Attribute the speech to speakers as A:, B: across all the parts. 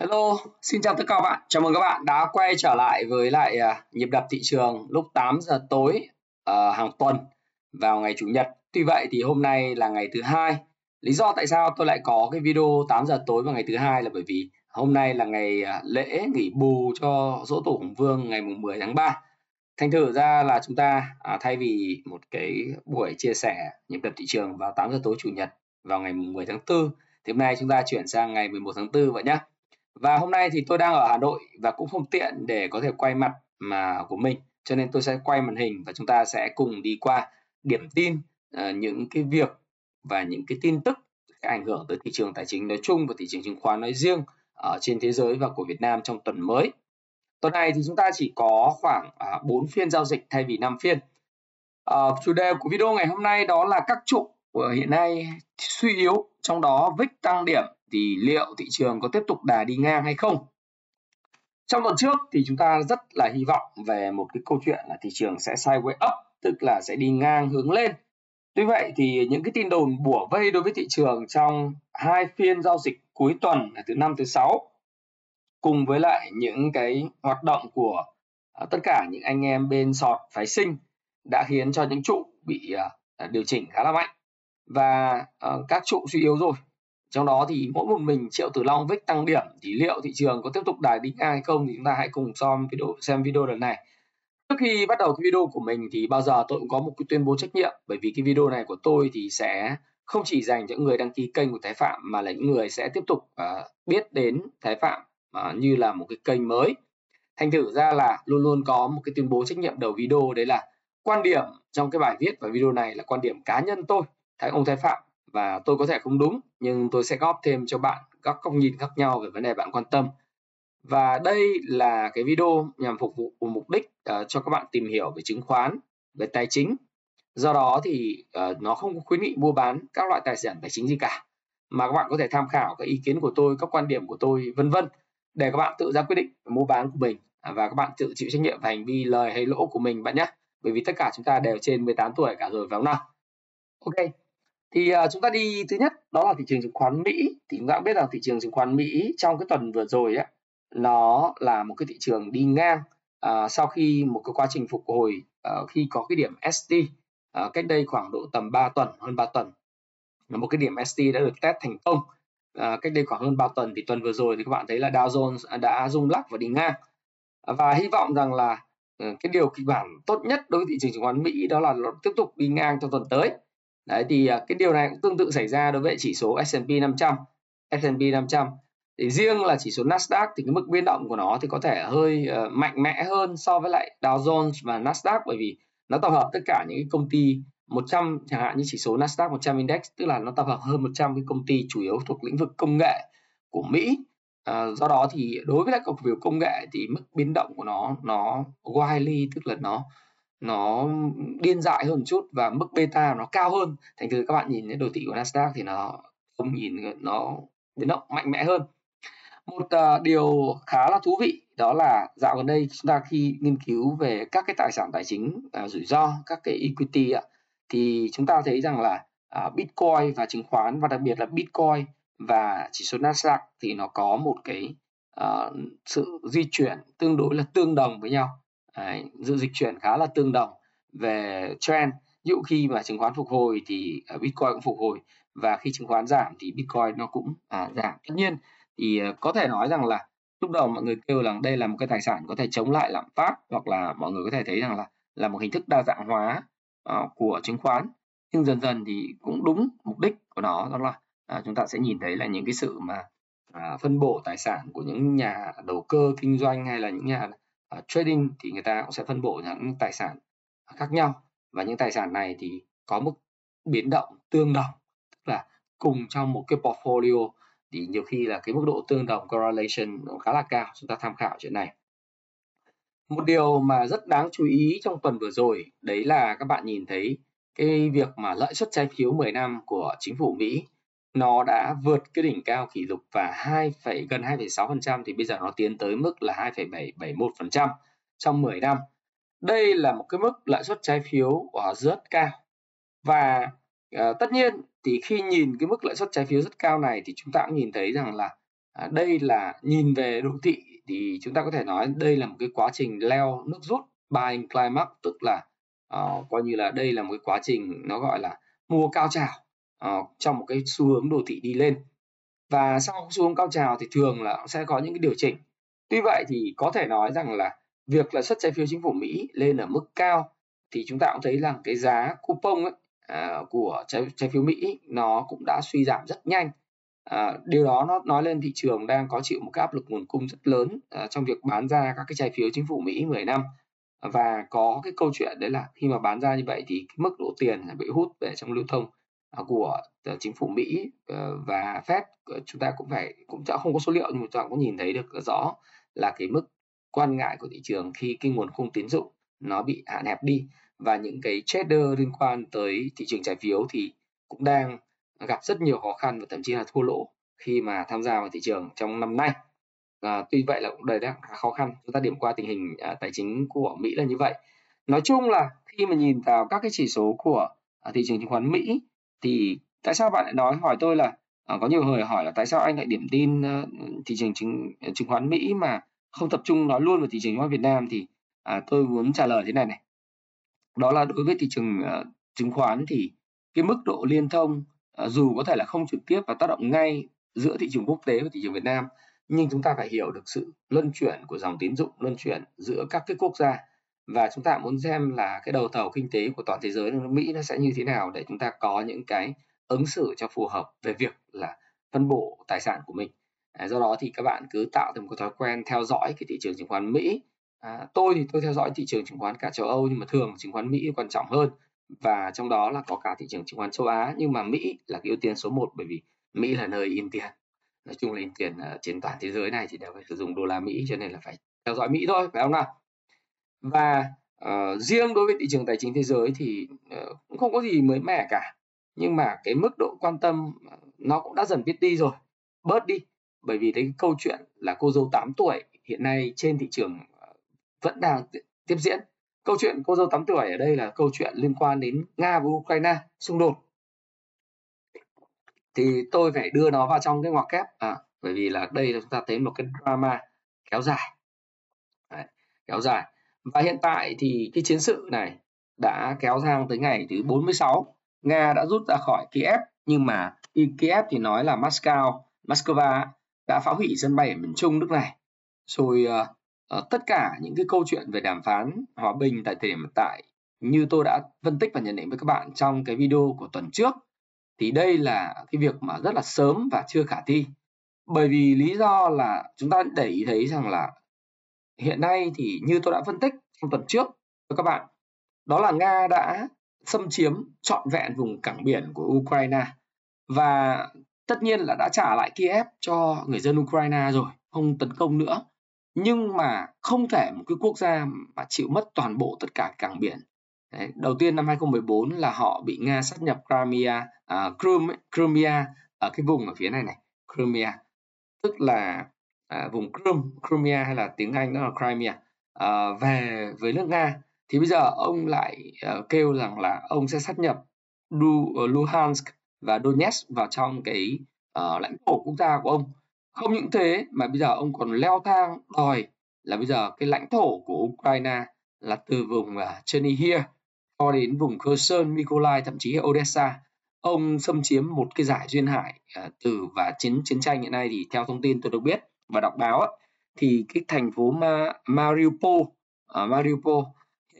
A: Hello, xin chào tất cả các bạn. Chào mừng các bạn đã quay trở lại với lại à, nhịp đập thị trường lúc 8 giờ tối uh, hàng tuần vào ngày chủ nhật. Tuy vậy thì hôm nay là ngày thứ hai. Lý do tại sao tôi lại có cái video 8 giờ tối vào ngày thứ hai là bởi vì hôm nay là ngày à, lễ nghỉ bù cho dỗ tổ Hùng Vương ngày mùng 10 tháng 3. Thành thử ra là chúng ta à, thay vì một cái buổi chia sẻ nhịp đập thị trường vào 8 giờ tối chủ nhật vào ngày mùng 10 tháng 4 thì hôm nay chúng ta chuyển sang ngày 11 tháng 4 vậy nhé. Và hôm nay thì tôi đang ở Hà Nội và cũng không tiện để có thể quay mặt mà của mình cho nên tôi sẽ quay màn hình và chúng ta sẽ cùng đi qua điểm tin ờ, những cái việc và những cái tin tức cái ảnh hưởng tới thị trường tài chính nói chung và thị trường chứng khoán nói riêng ở trên thế giới và của Việt Nam trong tuần mới. Tuần này thì chúng ta chỉ có khoảng à, 4 phiên giao dịch thay vì 5 phiên. Uh, chủ đề của video ngày hôm nay đó là các trụ hiện nay suy yếu trong đó VIX tăng điểm thì liệu thị trường có tiếp tục đà đi ngang hay không? Trong tuần trước thì chúng ta rất là hy vọng về một cái câu chuyện là thị trường sẽ sideways up, tức là sẽ đi ngang hướng lên. Tuy vậy thì những cái tin đồn bủa vây đối với thị trường trong hai phiên giao dịch cuối tuần là thứ năm thứ sáu cùng với lại những cái hoạt động của à, tất cả những anh em bên sọt phái sinh đã khiến cho những trụ bị à, điều chỉnh khá là mạnh và ờ, các trụ suy yếu rồi trong đó thì mỗi một mình triệu tử long vick tăng điểm thì liệu thị trường có tiếp tục đài đi ngang hay không thì chúng ta hãy cùng xem video xem video lần này. Trước khi bắt đầu cái video của mình thì bao giờ tôi cũng có một cái tuyên bố trách nhiệm bởi vì cái video này của tôi thì sẽ không chỉ dành cho những người đăng ký kênh của Thái Phạm mà là những người sẽ tiếp tục uh, biết đến Thái Phạm uh, như là một cái kênh mới. Thành thử ra là luôn luôn có một cái tuyên bố trách nhiệm đầu video đấy là quan điểm trong cái bài viết và video này là quan điểm cá nhân tôi Thái ông Thái Phạm và tôi có thể không đúng nhưng tôi sẽ góp thêm cho bạn các góc nhìn khác nhau về vấn đề bạn quan tâm. Và đây là cái video nhằm phục vụ mục đích uh, cho các bạn tìm hiểu về chứng khoán về tài chính. Do đó thì uh, nó không có khuyến nghị mua bán các loại tài sản tài chính gì cả mà các bạn có thể tham khảo các ý kiến của tôi các quan điểm của tôi vân vân để các bạn tự ra quyết định mua bán của mình à, và các bạn tự chịu trách nhiệm về hành vi lời hay lỗ của mình bạn nhé. Bởi vì tất cả chúng ta đều trên 18 tuổi cả rồi phải không nào? Ok thì uh, chúng ta đi thứ nhất đó là thị trường chứng khoán Mỹ. Thì chúng ta biết rằng thị trường chứng khoán Mỹ trong cái tuần vừa rồi á nó là một cái thị trường đi ngang uh, sau khi một cái quá trình phục hồi uh, khi có cái điểm ST uh, cách đây khoảng độ tầm 3 tuần hơn 3 tuần. Là một cái điểm ST đã được test thành công. Uh, cách đây khoảng hơn 3 tuần thì tuần vừa rồi thì các bạn thấy là Dow Jones đã rung lắc và đi ngang. Uh, và hy vọng rằng là uh, cái điều kịch bản tốt nhất đối với thị trường chứng khoán Mỹ đó là nó tiếp tục đi ngang trong tuần tới. Đấy thì à, cái điều này cũng tương tự xảy ra đối với chỉ số S&P 500. S&P 500 thì riêng là chỉ số Nasdaq thì cái mức biến động của nó thì có thể hơi uh, mạnh mẽ hơn so với lại Dow Jones và Nasdaq bởi vì nó tập hợp tất cả những cái công ty 100 chẳng hạn như chỉ số Nasdaq 100 index tức là nó tập hợp hơn 100 cái công ty chủ yếu thuộc lĩnh vực công nghệ của Mỹ. À, do đó thì đối với lại cổ phiếu công nghệ thì mức biến động của nó nó widely tức là nó nó điên dại hơn một chút và mức beta nó cao hơn. Thành thử các bạn nhìn cái đồ thị của Nasdaq thì nó không nhìn nó biến động mạnh mẽ hơn. Một uh, điều khá là thú vị đó là dạo gần đây chúng ta khi nghiên cứu về các cái tài sản tài chính uh, rủi ro các cái equity ạ, thì chúng ta thấy rằng là uh, Bitcoin và chứng khoán và đặc biệt là Bitcoin và chỉ số Nasdaq thì nó có một cái uh, sự di chuyển tương đối là tương đồng với nhau. Đấy, dự dịch chuyển khá là tương đồng về trend. Ví dụ khi mà chứng khoán phục hồi thì à, Bitcoin cũng phục hồi và khi chứng khoán giảm thì Bitcoin nó cũng à, giảm. Tất nhiên thì à, có thể nói rằng là lúc đầu mọi người kêu rằng đây là một cái tài sản có thể chống lại lạm phát hoặc là mọi người có thể thấy rằng là là một hình thức đa dạng hóa uh, của chứng khoán. Nhưng dần dần thì cũng đúng mục đích của nó đó là uh, chúng ta sẽ nhìn thấy là những cái sự mà uh, phân bổ tài sản của những nhà đầu cơ kinh doanh hay là những nhà Ờ, trading thì người ta cũng sẽ phân bổ những tài sản ờ, khác nhau. Và những tài sản này thì có mức biến động tương đồng, tức là cùng trong một cái portfolio thì nhiều khi là cái mức độ tương đồng, correlation nó khá là cao. Chúng ta tham khảo chuyện này. Một điều mà rất đáng chú ý trong tuần vừa rồi, đấy là các bạn nhìn thấy cái việc mà lợi suất trái phiếu 10 năm của chính phủ Mỹ nó đã vượt cái đỉnh cao kỷ lục và 2, gần 2,6% thì bây giờ nó tiến tới mức là 2,771% trong 10 năm. Đây là một cái mức lãi suất trái phiếu à, rất cao. Và uh, tất nhiên thì khi nhìn cái mức lãi suất trái phiếu rất cao này thì chúng ta cũng nhìn thấy rằng là uh, đây là nhìn về đô thị thì chúng ta có thể nói đây là một cái quá trình leo nước rút buying climax tức là uh, coi như là đây là một cái quá trình nó gọi là mua cao trào uh, trong một cái xu hướng đồ thị đi lên. Và sau xu hướng cao trào thì thường là sẽ có những cái điều chỉnh. Tuy vậy thì có thể nói rằng là việc là xuất trái phiếu chính phủ Mỹ lên ở mức cao thì chúng ta cũng thấy rằng cái giá coupon ấy, à, của trái, trái phiếu Mỹ nó cũng đã suy giảm rất nhanh. À, điều đó nó nói lên thị trường đang có chịu một cái áp lực nguồn cung rất lớn à, trong việc bán ra các cái trái phiếu chính phủ Mỹ 10 năm. Và có cái câu chuyện đấy là khi mà bán ra như vậy thì cái mức độ tiền bị hút về trong lưu thông. À, của ờ, chính phủ Mỹ ờ, và Fed ờ, chúng ta cũng phải cũng không có số liệu nhưng mà chúng ta cũng nhìn thấy được rõ là cái mức quan ngại của thị trường khi cái nguồn cung tín dụng nó bị hạn hẹp đi và những cái trader liên quan tới thị trường trái phiếu thì cũng đang gặp rất nhiều khó khăn và thậm chí là thua lỗ khi mà tham gia vào thị trường trong năm nay. À, tuy vậy là cũng đầy đang khó khăn. Chúng ta điểm qua tình hình à, tài chính của Mỹ là như vậy. Nói chung là khi mà nhìn vào các cái chỉ số của à, thị trường chứng khoán Mỹ thì tại sao bạn lại nói hỏi tôi là à, có nhiều người hỏi là tại sao anh lại điểm tin uh, thị trường chứng ờ, chứng khoán Mỹ mà không tập trung nói luôn về thị trường chứng khoán Việt Nam? Thì à, tôi muốn trả lời thế này này. Đó là đối với thị trường uh, chứng khoán thì cái mức độ liên thông uh, dù có thể là không trực tiếp và tác động ngay giữa thị trường quốc tế và thị trường Việt Nam nhưng chúng ta phải hiểu được sự luân chuyển của dòng tín dụng luân chuyển giữa các cái quốc gia và chúng ta muốn xem là cái đầu tàu kinh tế của toàn thế giới nước Mỹ nó sẽ như thế nào để chúng ta có những cái ứng xử cho phù hợp về việc là phân bổ tài sản của mình. À, do đó thì các bạn cứ tạo thêm một thói quen theo dõi cái thị trường chứng khoán Mỹ. À, tôi thì tôi theo dõi thị trường chứng khoán cả châu Âu nhưng mà thường chứng khoán Mỹ quan trọng hơn. Và trong đó là có cả thị trường chứng khoán châu Á nhưng mà Mỹ là cái ưu tiên số 1 bởi vì Mỹ là nơi in tiền. Nói chung là in tiền à, trên toàn thế giới này thì đều phải sử dụng đô la Mỹ cho nên là phải theo dõi Mỹ thôi phải không nào? Và uh, riêng đối với thị trường tài chính thế giới thì uh, cũng không có gì mới mẻ cả. Nhưng mà cái mức độ quan tâm ờ, nó cũng đã dần biết đi rồi. Bớt đi. Bởi vì cái câu chuyện là cô dâu 8 tuổi hiện nay trên thị trường vẫn đang tiếp diễn. Câu chuyện cô dâu 8 tuổi ở đây là câu chuyện liên quan đến Nga và Ukraine xung đột. Thì tôi phải đưa nó vào trong cái ngoặc kép à, bởi vì là đây là chúng ta thấy một cái drama kéo dài. Đấy, kéo dài và hiện tại thì cái chiến sự này đã kéo sang tới ngày thứ 46 Nga đã rút ra khỏi Kiev nhưng mà Kiev thì nói là Moscow Moscow đã phá hủy sân bay ở miền Trung nước này. Rồi uh, tất cả những cái câu chuyện về đàm phán hòa bình tại thời điểm hiện tại như tôi đã phân tích và nhận định với các bạn trong cái video của tuần trước thì đây là cái việc mà rất là sớm và chưa khả thi. Bởi vì lý do là chúng ta để ý thấy rằng là hiện nay thì như tôi đã phân tích trong tuần trước với các bạn đó là nga đã xâm chiếm trọn vẹn vùng cảng biển của ukraine và tất nhiên là đã trả lại kiev cho người dân ukraine rồi không tấn công nữa. Nhưng mà không thể một cái quốc gia mà chịu mất toàn bộ tất cả cảng biển. Đấy, đầu tiên năm 2014 là họ bị Nga sát nhập Crimea, à, Crimea ở cái vùng ở phía này này, Crimea, tức là à, vùng Crimea, Crimea hay là tiếng Anh đó là Crimea à, về với nước Nga. Thì bây giờ ông lại uh, kêu rằng là ông sẽ sát nhập du, ờ, Luhansk và Donetsk vào trong cái uh, lãnh thổ quốc gia của ông. Không những thế mà bây giờ ông còn leo thang đòi là bây giờ cái lãnh thổ của Ukraine là từ vùng uh, Chernihiv cho đến vùng Kherson, Mykolaiv thậm chí Odessa ông xâm chiếm một cái giải duyên hải uh, từ và chiến chiến tranh hiện nay thì theo thông tin tôi được biết và đọc báo á thì cái thành phố Ma, Mariupol à, Mariupol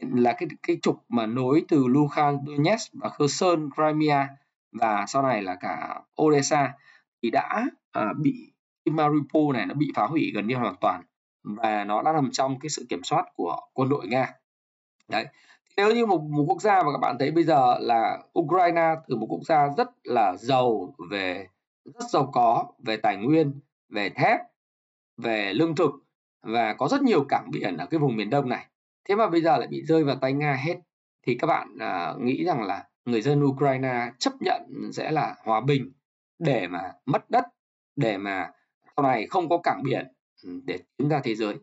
A: là cái cái trục mà nối từ Luhansk, Donetsk và Kherson, Crimea và sau này là cả Odessa thì đã à, bị Mariupol này nó bị phá hủy gần như hoàn toàn và nó đã nằm trong cái sự kiểm soát của quân đội Nga. Đấy, nếu như một, một quốc gia mà các bạn thấy bây giờ là Ukraine từ một quốc gia rất là giàu về rất giàu có về tài nguyên về thép về lương thực và có rất nhiều cảng biển ở cái vùng miền đông này. Thế mà bây giờ lại bị rơi vào tay nga hết. Thì các bạn à, nghĩ rằng là người dân ukraine chấp nhận sẽ là hòa bình để mà mất đất để mà sau này không có cảng biển ừ, để tiến ra thế giới.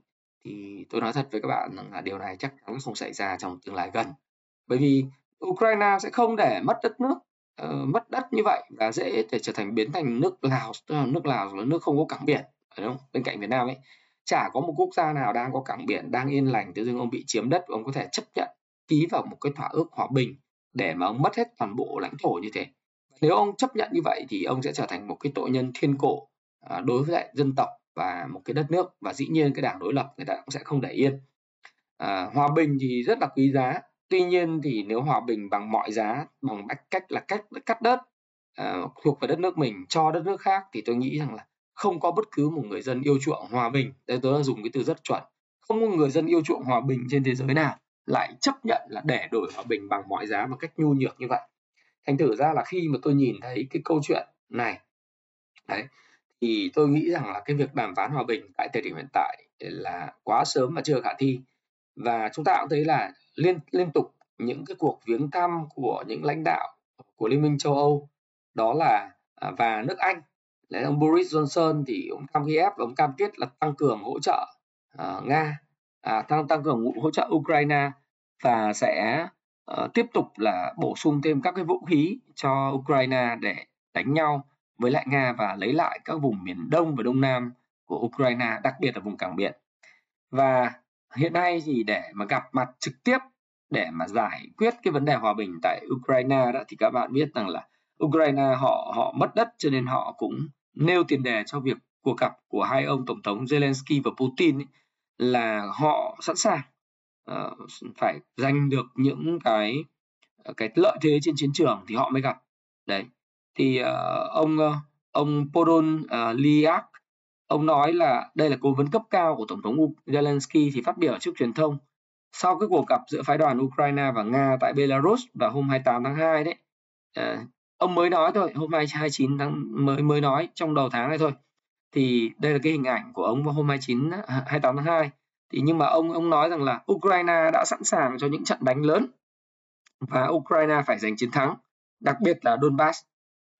A: Thì tôi nói thật với các bạn rằng là điều này chắc chắn không xảy ra trong tương lai gần. Bởi vì Ukraine sẽ không để mất đất nước uh, mất đất như vậy và dễ để trở thành biến thành nước Lào tức là nước Lào là nước không có cảng biển đúng không? bên cạnh Việt Nam ấy chả có một quốc gia nào đang có cảng biển đang yên lành tự dưng ông bị chiếm đất ông có thể chấp nhận ký vào một cái thỏa ước hòa bình để mà ông mất hết toàn bộ lãnh thổ như thế. Nếu ông chấp nhận như vậy thì ông sẽ trở thành một cái tội nhân thiên cổ à, đối với lại dân tộc và một cái đất nước. Và dĩ nhiên cái đảng đối lập người ta cũng sẽ không để yên. À, hòa bình thì rất là quý giá. Tuy nhiên thì nếu hòa bình bằng mọi giá bằng cách là cách cắt đất à, thuộc về đất nước mình cho đất nước khác thì tôi nghĩ rằng là không có bất cứ một người dân yêu chuộng hòa bình. Đây tôi dùng cái từ rất chuẩn. Không có người dân yêu chuộng hòa bình trên thế giới nào lại chấp nhận là để đổi hòa bình bằng mọi giá một cách nhu nhược như vậy. Thành thử ra là khi mà tôi nhìn thấy cái câu chuyện này, đấy, thì tôi nghĩ rằng là cái việc đàm phán hòa bình tại thời điểm hiện tại là quá sớm và chưa khả thi. Và chúng ta cũng thấy là liên liên tục những cái cuộc viếng thăm của những lãnh đạo của Liên minh châu Âu, đó là à, và nước Anh Đấy, ông Boris Johnson thì ông cam Kiev ông cam kết là tăng cường hỗ trợ uh, Nga à, tăng tăng cường hỗ trợ Ukraine và sẽ uh, tiếp tục là bổ sung thêm các cái vũ khí cho Ukraine để đánh nhau với lại Nga và lấy lại các vùng miền Đông và Đông Nam của Ukraine, đặc biệt là vùng cảng biển. Và hiện nay thì để mà gặp mặt trực tiếp để mà giải quyết cái vấn đề hòa bình tại Ukraine đó thì các bạn biết rằng là Ukraine họ họ mất đất cho nên họ cũng nêu tiền đề cho việc cuộc gặp của hai ông tổng thống Zelensky và Putin ấy, là họ sẵn sàng uh, phải giành được những cái ờ, cái lợi thế trên chiến trường thì họ mới gặp. Đấy thì uh, ông uh, ông Podol uh, Liak ông nói là đây là cố vấn cấp cao của tổng thống Zelensky thì phát biểu trước truyền thông. Sau cái cuộc gặp giữa phái đoàn Ukraine và Nga tại Belarus vào hôm 28 tháng 2 đấy uh, ông mới nói thôi, hôm 29 tháng, mới mới nói trong đầu tháng này thôi. Thì đây là cái hình ảnh của ông vào hôm 29 28 tháng 2 thì nhưng mà ông ông nói rằng là Ukraine đã sẵn sàng cho những trận đánh lớn và Ukraine phải giành chiến thắng, đặc biệt là Donbass.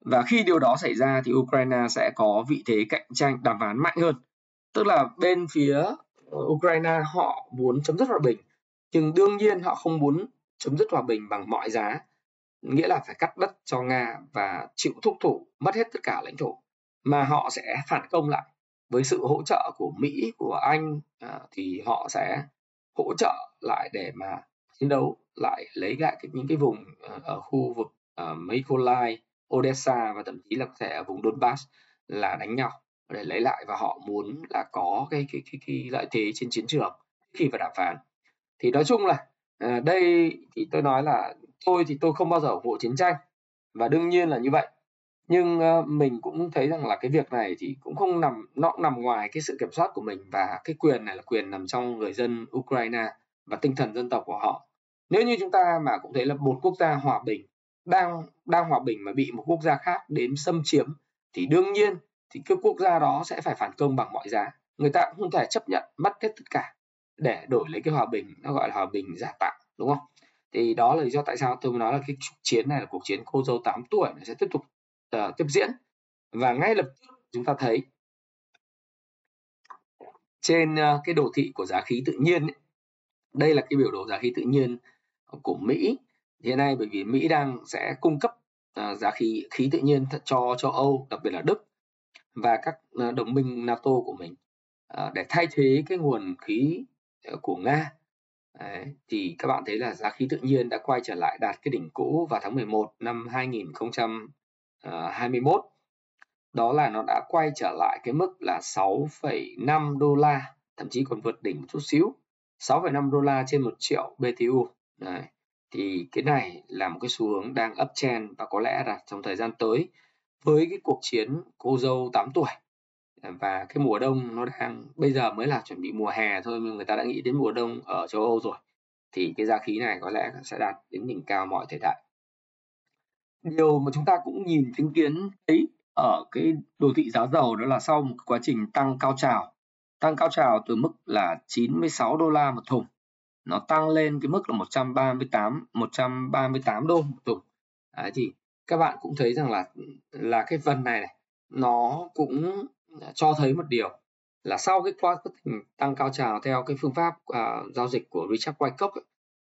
A: Và khi điều đó xảy ra thì Ukraine sẽ có vị thế cạnh tranh đàm phán mạnh hơn. Tức là bên phía ờ, Ukraine họ muốn chấm dứt hòa bình, nhưng đương nhiên họ không muốn chấm dứt hòa bình bằng mọi giá nghĩa là phải cắt đất cho Nga và chịu thúc thủ mất hết tất cả lãnh thổ. Mà họ sẽ phản công lại. Với sự hỗ trợ của Mỹ của Anh à, thì họ sẽ hỗ trợ lại để mà chiến đấu lại lấy lại những cái vùng à, ở khu vực uh, Mykolaiv, Odessa và thậm chí là có thể ở vùng Donbass là đánh nhau để lấy lại. Và họ muốn là có cái cái cái, cái lợi thế trên chiến trường khi vào đàm phán. Thì nói chung là à, đây thì tôi nói là tôi thì tôi không bao giờ ủng hộ chiến tranh, và đương nhiên là như vậy. Nhưng ờ, mình cũng thấy rằng là cái việc này thì cũng không nằm, nó cũng nằm ngoài cái sự kiểm soát của mình và cái quyền này là quyền nằm trong người dân Ukraine và tinh thần dân tộc của họ. Nếu như chúng ta mà cũng thấy là một quốc gia hòa bình đang đang hòa bình mà bị một quốc gia khác đến xâm chiếm, thì đương nhiên thì cái quốc gia đó sẽ phải phản công bằng mọi giá. Người ta cũng không thể chấp nhận mất hết tất cả để đổi lấy cái hòa bình, nó gọi là hòa bình giả tạo, đúng không? Thì đó là lý do tại sao tôi mới nói là cái cuộc chiến này là cuộc chiến cô dâu 8 tuổi nó sẽ tiếp tục uh, tiếp diễn. Và ngay lập tức chúng ta thấy trên uh, cái đồ thị của giá khí tự nhiên ấy, đây là cái biểu đồ giá khí tự nhiên của Mỹ hiện nay bởi vì Mỹ đang sẽ cung cấp uh, giá khí khí tự nhiên cho châu Âu đặc biệt là Đức và các uh, đồng minh NATO của mình uh, để thay thế cái nguồn khí uh, của Nga. Đấy, thì các bạn thấy là giá khí tự nhiên đã quay trở lại đạt cái đỉnh cũ vào tháng 11 năm 2021. Ờ, Đó là nó đã quay trở lại cái mức là 6,5 đô la, thậm chí còn vượt đỉnh một chút xíu. 6,5 đô la trên 1 triệu BTU. Đấy. Thì cái này là một cái xu hướng đang uptrend và có lẽ là trong thời gian tới với cái cuộc chiến cô dâu 8 tuổi và cái mùa đông nó đang, bây giờ mới là chuẩn bị mùa hè thôi, nhưng người ta đã nghĩ đến mùa đông ở châu Âu rồi. Thì cái giá khí này có lẽ sẽ đạt đến đỉnh cao mọi thời đại. Điều mà chúng ta cũng nhìn chứng kiến, thấy ở cái đồ thị giá dầu đó là sau một quá trình tăng cao trào, tăng cao trào từ mức là 96 đô la một thùng, nó tăng lên cái mức là 138 138 đô một thùng. Đấy, thì các bạn cũng thấy rằng là là cái phần này này, nó cũng cho thấy một điều là sau cái quá trình tăng cao trào theo cái phương pháp uh, giao dịch của Richard Wyckoff ấy,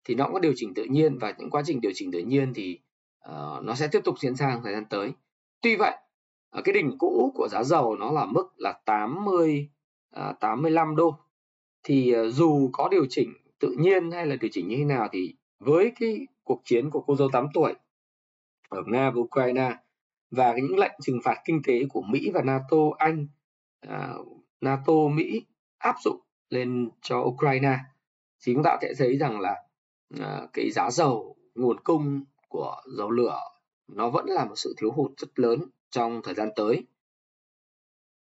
A: thì nó có điều chỉnh tự nhiên và những quá trình điều chỉnh tự nhiên thì uh, nó sẽ tiếp tục diễn ra thời gian tới. Tuy vậy ở cái đỉnh cũ của giá dầu nó là mức là 80 uh, 85 đô thì uh, dù có điều chỉnh tự nhiên hay là điều chỉnh như thế nào thì với cái cuộc chiến của cô dâu 8 tuổi ở Nga và Ukraine và những lệnh trừng phạt kinh tế của Mỹ và NATO Anh à, NATO Mỹ áp dụng lên cho Ukraine. Thì chúng ta sẽ thấy rằng là à, cái giá dầu nguồn cung của dầu lửa nó vẫn là một sự thiếu hụt rất lớn trong thời gian tới.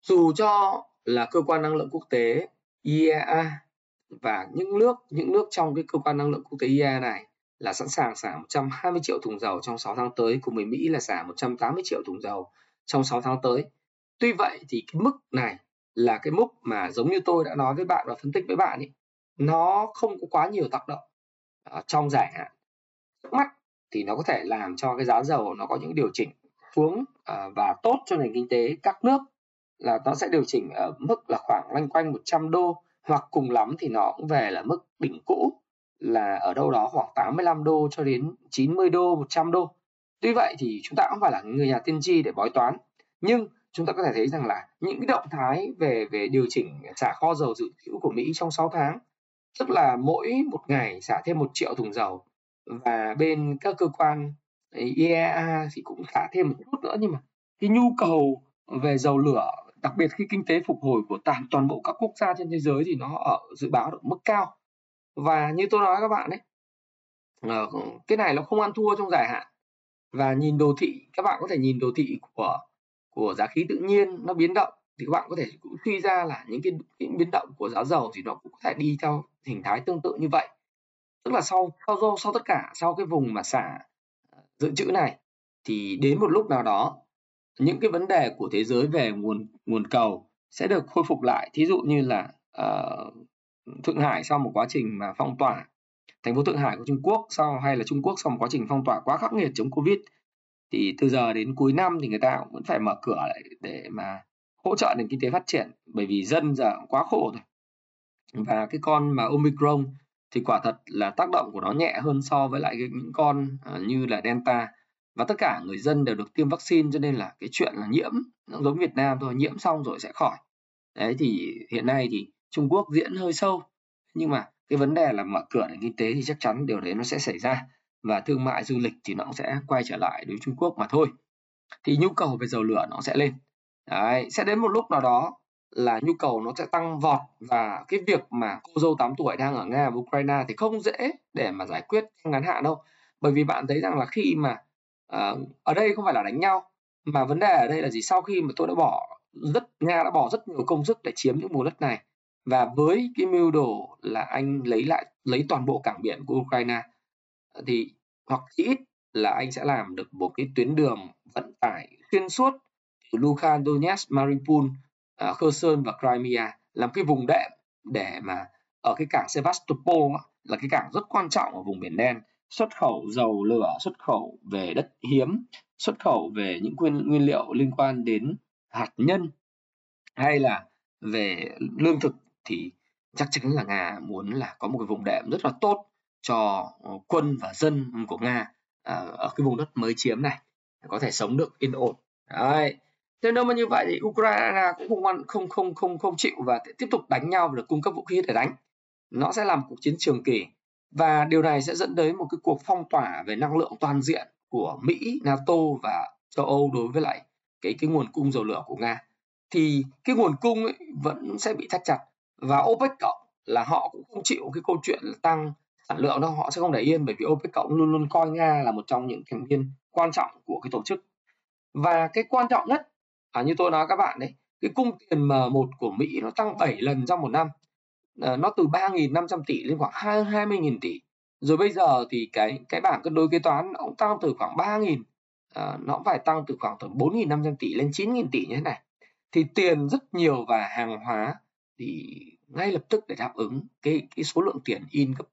A: Dù cho là cơ quan năng lượng quốc tế IEA và những nước những nước trong cái cơ quan năng lượng quốc tế IEA này là sẵn sàng xả 120 triệu thùng dầu trong 6 tháng tới cùng với Mỹ là xả 180 triệu thùng dầu trong 6 tháng tới. Tuy vậy thì cái mức này là cái mức mà giống như tôi đã nói với bạn và phân tích với bạn ấy, nó không có quá nhiều tác động uh, trong dài hạn. Trước mắt thì nó có thể làm cho cái giá dầu nó có những điều chỉnh xuống uh, và tốt cho nền kinh tế các nước là nó sẽ điều chỉnh ở mức là khoảng loanh quanh 100 đô hoặc cùng lắm thì nó cũng về là mức đỉnh cũ là ở đâu đó khoảng 85 đô cho đến 90 đô, 100 đô. Tuy vậy thì chúng ta cũng phải là người nhà tiên tri để bói toán. Nhưng chúng ta có thể thấy rằng là những cái động thái về về điều chỉnh xả kho dầu dự trữ của Mỹ trong 6 tháng, tức là mỗi một ngày xả thêm một triệu thùng dầu và bên các cơ quan ờ, IEA thì cũng xả thêm một chút nữa nhưng mà cái nhu cầu về dầu lửa đặc biệt khi kinh tế phục hồi của toàn toàn bộ các quốc gia trên thế giới thì nó ở dự báo được mức cao và như tôi nói các bạn đấy ờ, cái này nó không ăn thua trong dài hạn. Và nhìn đồ thị các bạn có thể nhìn đồ thị của của giá khí tự nhiên nó biến động thì các bạn có thể cũng suy ra là những cái, cái biến động của giá dầu thì nó cũng có thể đi theo hình thái tương tự như vậy. Tức là sau sau sau tất cả sau cái vùng mà xả ờ, dự trữ này thì đến một lúc nào đó những cái vấn đề của thế giới về nguồn nguồn cầu sẽ được khôi phục lại. Thí dụ như là uh, Thượng Hải sau một quá trình mà phong tỏa. Thành phố Thượng Hải của Trung Quốc sau hay là Trung Quốc sau một quá trình phong tỏa quá khắc nghiệt chống Covid, thì từ giờ đến cuối năm thì người ta cũng vẫn phải mở cửa lại để mà hỗ trợ nền kinh tế phát triển, bởi vì dân giờ quá khổ rồi. Và cái con mà Omicron thì quả thật là tác động của nó nhẹ hơn so với lại những con à, như là Delta. Và tất cả người dân đều được tiêm vaccine, cho nên là cái chuyện là nhiễm, nó giống Việt Nam thôi, nhiễm xong rồi sẽ khỏi. Đấy, thì hiện nay thì Trung Quốc diễn hơi sâu. Nhưng mà cái vấn đề là mở cửa nền kinh tế thì chắc chắn điều đấy nó sẽ xảy ra. Và thương mại du lịch thì nó cũng sẽ quay trở lại đối với Trung Quốc mà thôi. Thì nhu cầu về dầu lửa nó sẽ lên. Đấy, sẽ đến một lúc nào đó là nhu cầu nó sẽ tăng vọt. Và cái việc mà cô dâu 8 tuổi đang ở Nga và Ukraine thì không dễ để mà giải quyết trong ngắn hạn đâu. Bởi vì bạn thấy rằng là khi mà uh, ở đây không phải là đánh nhau mà vấn đề ở đây là gì? Sau khi mà tôi đã bỏ rất Nga đã bỏ rất nhiều công sức để chiếm những vùng đất này và với cái mưu đồ là anh lấy lại lấy toàn bộ cảng biển của Ukraine thì hoặc ít là anh sẽ làm được một cái tuyến đường vận tải xuyên suốt từ Luhansk, Donetsk, Mariupol, ờ, Kherson và Crimea làm cái vùng đệm để mà ở cái cảng Sevastopol là cái cảng rất quan trọng ở vùng biển đen. Xuất khẩu dầu lửa xuất khẩu về đất hiếm xuất khẩu về những nguyên, nguyên liệu liên quan đến hạt nhân hay là về lương thực thì chắc chắn là Nga muốn là có một cái vùng đệm rất là tốt cho ờ, quân và dân của Nga ờ, ở cái vùng đất mới chiếm này có thể sống được yên ổn. Đấy. Thế nếu mà như vậy thì Ukraine cũng không ăn không không không không chịu và tiếp tục đánh nhau và được cung cấp vũ khí để đánh. Nó sẽ làm cuộc chiến trường kỳ và điều này sẽ dẫn đến một cái cuộc phong tỏa về năng lượng toàn diện của Mỹ, NATO và châu Âu đối với lại cái cái nguồn cung dầu lửa của Nga. Thì cái nguồn cung ấy vẫn sẽ bị thắt chặt và OPEC cộng là họ cũng không chịu cái câu chuyện tăng sản lượng đâu họ sẽ không để yên bởi vì OPEC cộng luôn luôn coi Nga là một trong những thành viên quan trọng của cái tổ chức. Và cái quan trọng nhất à, như tôi nói các bạn đấy cái cung tiền M1 của Mỹ nó tăng 7 lần trong một năm. À, nó từ 3.500 tỷ lên khoảng 20.000 tỷ. Rồi bây giờ thì cái cái bảng cân đối kế toán nó cũng tăng từ khoảng 3.000 à, nó cũng phải tăng từ khoảng từ 4.500 tỷ lên 9.000 tỷ như thế này. Thì tiền rất nhiều và hàng hóa thì ngay lập tức để đáp ứng cái cái số lượng tiền in gấp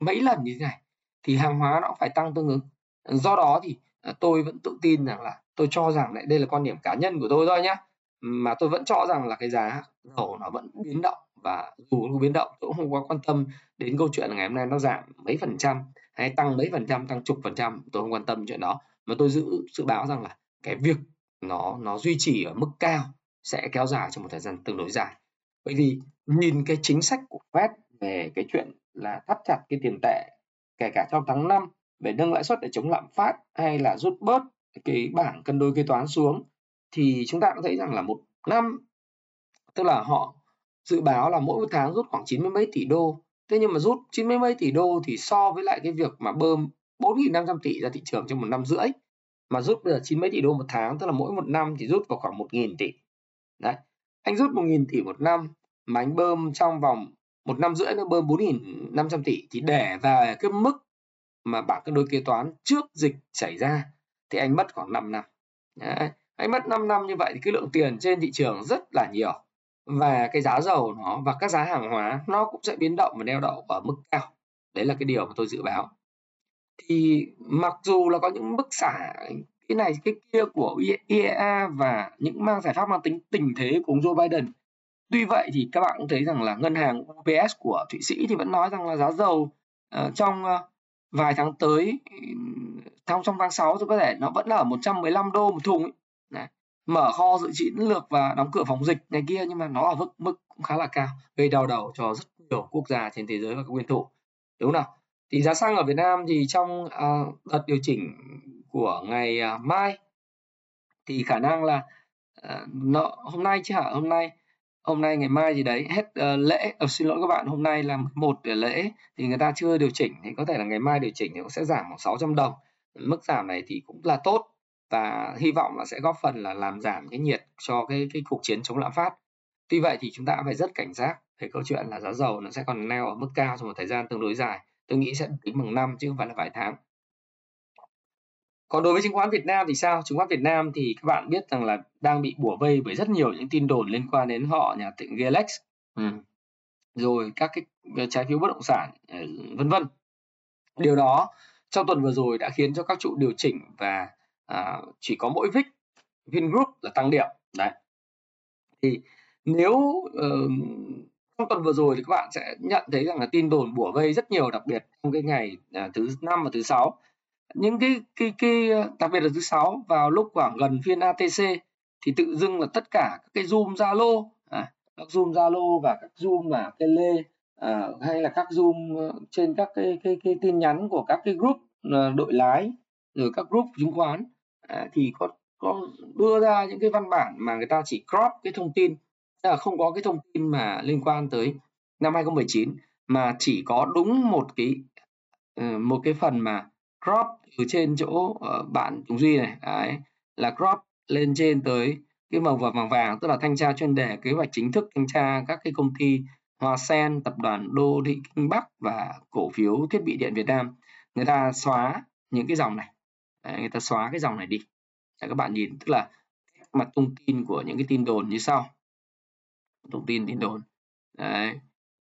A: mấy lần như thế này, thì hàng hóa nó phải tăng tương ứng. Do đó thì à, tôi vẫn tự tin rằng là tôi cho rằng lại đây là quan điểm cá nhân của tôi thôi nhé mà tôi vẫn cho rằng là cái giá dầu nó vẫn biến động và dù nó biến động, tôi cũng không quá quan tâm đến câu chuyện là ngày hôm nay nó giảm mấy phần trăm hay tăng mấy phần trăm, tăng chục phần trăm, tôi không quan tâm chuyện đó. Mà tôi giữ dự báo rằng là cái việc nó nó duy trì ở mức cao sẽ kéo dài trong một thời gian tương đối dài bởi vì nhìn cái chính sách của Fed về cái chuyện là thắt chặt cái tiền tệ, kể cả trong tháng 5 để nâng lãi suất để chống lạm phát hay là rút bớt cái bảng cân đối kế toán xuống, thì chúng ta cũng thấy rằng là một năm, tức là họ dự báo là mỗi tháng rút khoảng 90 mấy tỷ đô. Thế nhưng mà rút 90 mấy tỷ đô thì so với lại cái việc mà bơm 4.500 tỷ ra thị trường trong một năm rưỡi, mà rút bây giờ 9 mấy tỷ đô một tháng, tức là mỗi một năm thì rút vào khoảng 1.000 tỷ. Đấy, anh rút 1.000 tỷ một năm mà anh bơm trong vòng một năm rưỡi nó bơm 4.500 tỷ thì để về cái mức mà bảng cân đối kế toán trước dịch xảy ra thì anh mất khoảng 5 năm đấy. anh mất 5 năm như vậy thì cái lượng tiền trên thị trường rất là nhiều và cái giá dầu nó và các giá hàng hóa nó cũng sẽ biến động và neo đậu ở mức cao đấy là cái điều mà tôi dự báo thì mặc dù là có những bức xả cái này, cái kia của IEA và những mang giải pháp mang tính tình thế của ông Joe Biden tuy vậy thì các bạn cũng thấy rằng là ngân hàng UBS của Thụy Sĩ thì vẫn nói rằng là giá dầu uh, trong uh, vài tháng tới trong trong tháng 6 thì có thể nó vẫn là ở 115 đô một thùng ấy. Này, mở kho dự trữ lược và đóng cửa phòng dịch này kia nhưng mà nó ở mức mức cũng khá là cao gây đau đầu cho rất nhiều quốc gia trên thế giới và các nguyên thủ. Đúng không nào? Thì giá xăng ở Việt Nam thì trong uh, đợt điều chỉnh của ngày uh, mai thì khả năng là uh, nó hôm nay chứ hả? Hôm nay hôm nay ngày mai gì đấy hết uh, lễ. Uh, xin lỗi các bạn hôm nay là một lễ thì người ta chưa điều chỉnh thì có thể là ngày mai điều chỉnh thì cũng sẽ giảm khoảng 600 đồng. Mức giảm này thì cũng là tốt và hy vọng là sẽ góp phần là làm giảm cái nhiệt cho cái cái cuộc chiến chống lạm phát. Tuy vậy thì chúng ta phải rất cảnh giác về câu chuyện là giá dầu nó sẽ còn neo ở mức cao trong một thời gian tương đối dài. Tôi nghĩ sẽ tính bằng năm chứ không phải là vài tháng còn đối với chứng khoán Việt Nam thì sao? Chứng khoán Việt Nam thì các bạn biết rằng là đang bị bủa vây bởi rất nhiều những tin đồn liên quan đến họ nhà Tịnh Galex, ừ. rồi các cái trái phiếu bất động sản, ờ, vân vân. Điều đó trong tuần vừa rồi đã khiến cho các trụ điều chỉnh và à, chỉ có mỗi VIX, Vingroup là tăng điểm. Đấy. Thì nếu uh, trong tuần vừa rồi thì các bạn sẽ nhận thấy rằng là tin đồn bủa vây rất nhiều đặc biệt trong cái ngày à, thứ năm và thứ sáu những cái cái cái ờ, đặc biệt là thứ sáu vào lúc khoảng gần phiên ATC thì tự dưng là tất cả các cái zoom Zalo à, các zoom Zalo và các zoom mà tele à, hay là các zoom ờ, trên các cái cái cái tin nhắn của các cái group ờ, đội lái rồi các group chứng khoán à, thì có có đưa ra những cái văn bản mà người ta chỉ crop cái thông tin tức là không có cái thông tin mà liên quan tới năm 2019 mà chỉ có đúng một cái một cái phần mà crop từ trên chỗ uh, bạn Tùng Duy này đấy, là crop lên trên tới cái màu vàng vàng tức là thanh tra chuyên đề kế hoạch chính thức thanh tra các cái công ty Hoa Sen, tập đoàn Đô thị Kinh Bắc và cổ phiếu thiết bị điện Việt Nam. Người ta xóa những cái dòng này. Đấy, người ta xóa cái dòng này đi. Để các bạn nhìn tức là mặt thông tin của những cái tin đồn như sau. Thông tin tin đồn. Đấy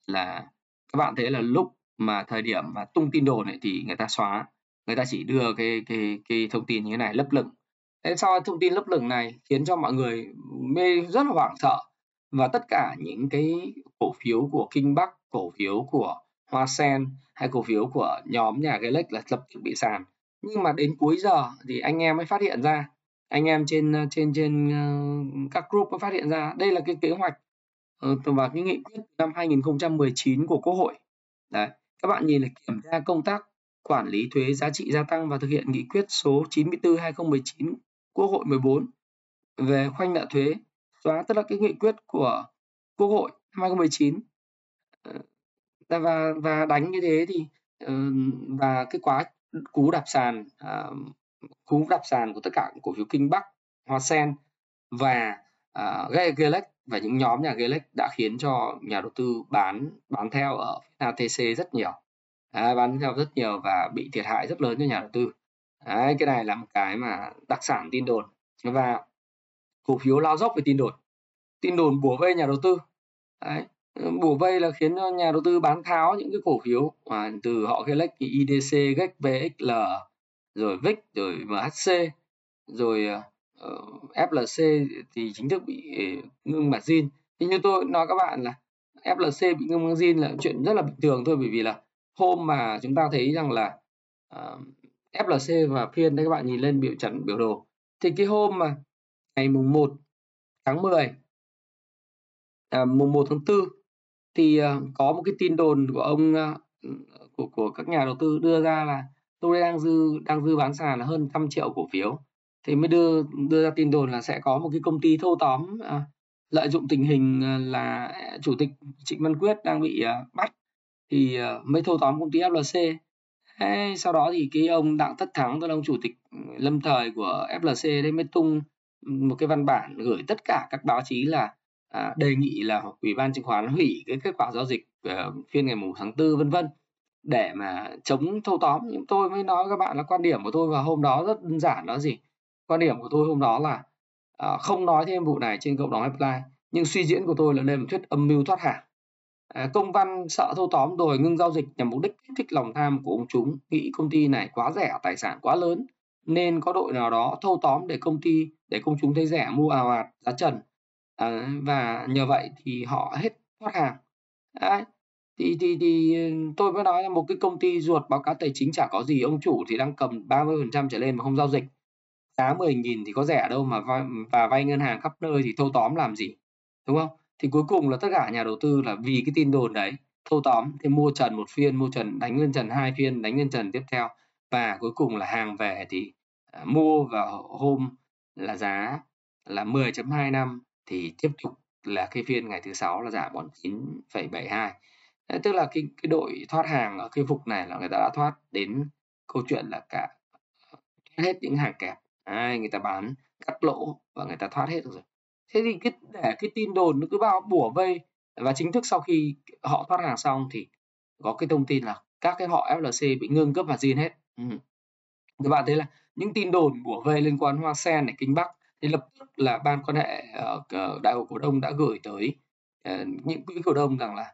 A: là các bạn thấy là lúc mà thời điểm mà tung tin đồn này thì người ta xóa người ta chỉ đưa cái cái cái thông tin như thế này lấp lửng. Thế sau thông tin lấp lửng này khiến cho mọi người mê, rất là hoảng sợ. Và tất cả những cái cổ phiếu của Kinh Bắc, cổ phiếu của Hoa Sen hay cổ phiếu của nhóm nhà Galex là lập tức bị sàn. Nhưng mà đến cuối giờ thì anh em mới phát hiện ra, anh em trên trên trên ờ, các group mới phát hiện ra đây là cái kế hoạch ờ, và cái nghị quyết năm 2019 của Quốc hội. Đấy, các bạn nhìn là kiểm tra công tác quản lý thuế giá trị gia tăng và thực hiện nghị quyết số 94/2019 Quốc hội 14 về khoanh nợ thuế xóa tức là cái nghị quyết của Quốc hội năm 2019 ờ, và và đánh như thế thì ờ, và cái quá cú đạp sàn ờ, cú đạp sàn của tất cả cổ phiếu Kinh Bắc, Hoa Sen và uh, Galex và những nhóm nhà Galex đã khiến cho nhà đầu tư bán bán theo ở ATC rất nhiều. Đấy, bán theo rất nhiều và bị thiệt hại rất lớn cho nhà đầu tư. Đấy, cái này là một cái mà đặc sản tin đồn và cổ phiếu lao dốc về tin đồn. Tin đồn bùa vây nhà đầu tư. Đấy, bùa vây là khiến cho nhà đầu tư bán tháo những cái cổ phiếu mà từ họ Gelex, IDC, GEC, VXL, rồi VIX, rồi MHC, rồi ờ, ờ, uh, FLC thì chính thức bị ờ, ngưng margin. Thì như tôi nói các bạn là FLC bị ngưng margin là chuyện rất là bình thường thôi bởi vì là hôm mà chúng ta thấy rằng là ờ, uh, FLC và phiên đấy các bạn nhìn lên biểu trận biểu đồ. Thì cái hôm mà ngày mùng 1 tháng 10 à, mùng 1 tháng 4 thì uh, có một cái tin đồn của ông uh, của của các nhà đầu tư đưa ra là tôi đang dư đang dư bán sàn là hơn trăm triệu cổ phiếu. Thì mới đưa đưa ra tin đồn là sẽ có một cái công ty thâu tóm à, lợi dụng tình hình là chủ tịch Trịnh Văn Quyết đang bị à, bắt thì ờ, à, mới thâu tóm công ty FLC Thế sau đó thì cái ông Đặng Tất Thắng tức là ông chủ tịch ừ, lâm thời của FLC đấy mới tung ừ, một cái văn bản gửi tất cả các báo chí là à, đề nghị là ủy ban chứng khoán hủy cái kết quả giao dịch uh, phiên ngày mùng tháng tư vân vân để mà chống thâu tóm. Nhưng tôi mới nói các bạn là quan điểm của tôi vào hôm đó rất đơn giản đó gì? Quan điểm của tôi hôm đó là uh, không nói thêm vụ này trên cộng đồng apply nhưng suy diễn của tôi là đây là thuyết âm mưu thoát hàng à, công văn sợ thâu tóm rồi ngưng giao dịch nhằm mục đích kích thích lòng tham của ông chúng nghĩ công ty này quá rẻ tài sản quá lớn nên có đội nào đó thâu tóm để công ty để công chúng thấy rẻ mua ào ạt giá trần. À, và nhờ vậy thì họ hết thoát hàng. À, thì thì thì ừ, tôi mới nói là một cái công ty ruột báo cáo tài chính chả có gì ông chủ thì đang cầm 30% trở lên mà không giao dịch. Giá 10.000 thì có rẻ đâu mà vay, và vay ngân hàng khắp nơi thì thâu tóm làm gì đúng không? Thì cuối cùng là tất cả nhà đầu tư là vì cái tin đồn đấy thâu tóm thì mua trần một phiên mua trần đánh lên trần hai phiên đánh lên trần tiếp theo. Và cuối cùng là hàng về thì à, mua vào hôm là giá là 10.25 thì tiếp tục là cái phiên ngày thứ sáu là giảm còn 9,72 Đấy, tức là cái cái đội thoát hàng ở cái phục này là người ta đã thoát đến câu chuyện là cả à, hết những hàng kẹp. Đấy, người ta bán cắt lỗ và người ta thoát hết rồi thế thì cái để cái tin đồn nó cứ bao bủa vây và chính thức sau khi họ thoát hàng xong thì có cái thông tin là các cái họ FLC bị ngưng cấp và zin hết ừ. các bạn thấy là những tin đồn bủa vây liên quan hoa sen này kinh bắc thì lập tức là ban quan hệ uh, đại hội cổ đông đã gửi tới uh, những quỹ cổ đông rằng là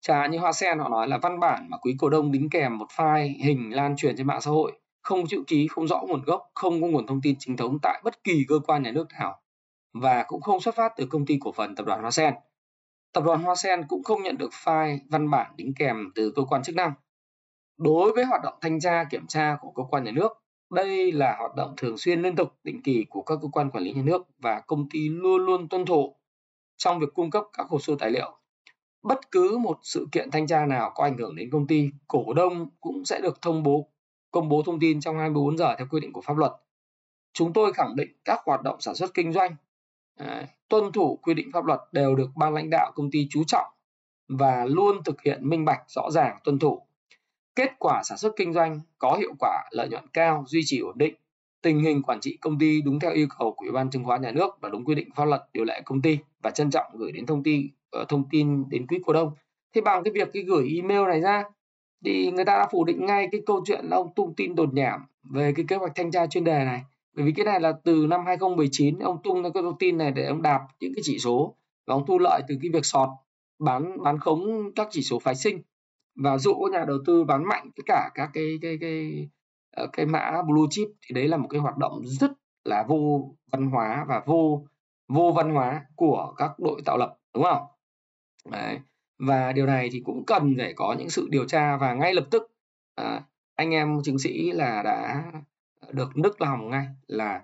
A: chả như hoa sen họ nói là văn bản mà quý cổ đông đính kèm một file hình lan truyền trên mạng xã hội không chữ ký không rõ nguồn gốc không có nguồn thông tin chính thống tại bất kỳ cơ quan nhà nước nào và cũng không xuất phát từ công ty cổ phần tập đoàn Hoa Sen. Tập đoàn Hoa Sen cũng không nhận được file văn bản đính kèm từ cơ quan chức năng. Đối với hoạt động thanh tra kiểm tra của cơ quan nhà nước, đây là hoạt động thường xuyên liên tục định kỳ của các cơ quan quản lý nhà nước và công ty luôn luôn tuân thủ trong việc cung cấp các hồ sơ tài liệu. Bất cứ một sự kiện thanh tra nào có ảnh hưởng đến công ty, cổ đông cũng sẽ được thông bố công bố thông tin trong 24 giờ theo quy định của pháp luật. Chúng tôi khẳng định các hoạt động sản xuất kinh doanh Ờ, tuân thủ quy định pháp luật đều được ban lãnh đạo công ty chú trọng và luôn thực hiện minh bạch rõ ràng tuân thủ. Kết quả sản xuất kinh doanh có hiệu quả, lợi nhuận cao, duy trì ổn định. Tình hình quản trị công ty đúng theo yêu cầu của Ủy ban chứng khoán nhà nước và đúng quy định pháp luật điều lệ công ty và trân trọng gửi đến thông tin ờ, thông tin đến quý cổ đông. Thì bằng cái việc cái gửi email này ra thì người ta đã phủ định ngay cái câu chuyện là ông tung tin đồn nhảm về cái kế hoạch thanh tra chuyên đề này bởi vì cái này là từ năm 2019 ông tung ra cái thông tin này để ông đạp những cái chỉ số và ông thu lợi từ cái việc sọt bán bán khống các chỉ số phái sinh và dụ nhà đầu tư bán mạnh tất cả các cái cái cái cái, cái mã blue chip thì đấy là một cái hoạt động rất là vô văn hóa và vô vô văn hóa của các đội tạo lập đúng không đấy. và điều này thì cũng cần phải có những sự điều tra và ngay lập tức à, anh em chứng sĩ là đã được nức lòng ngay là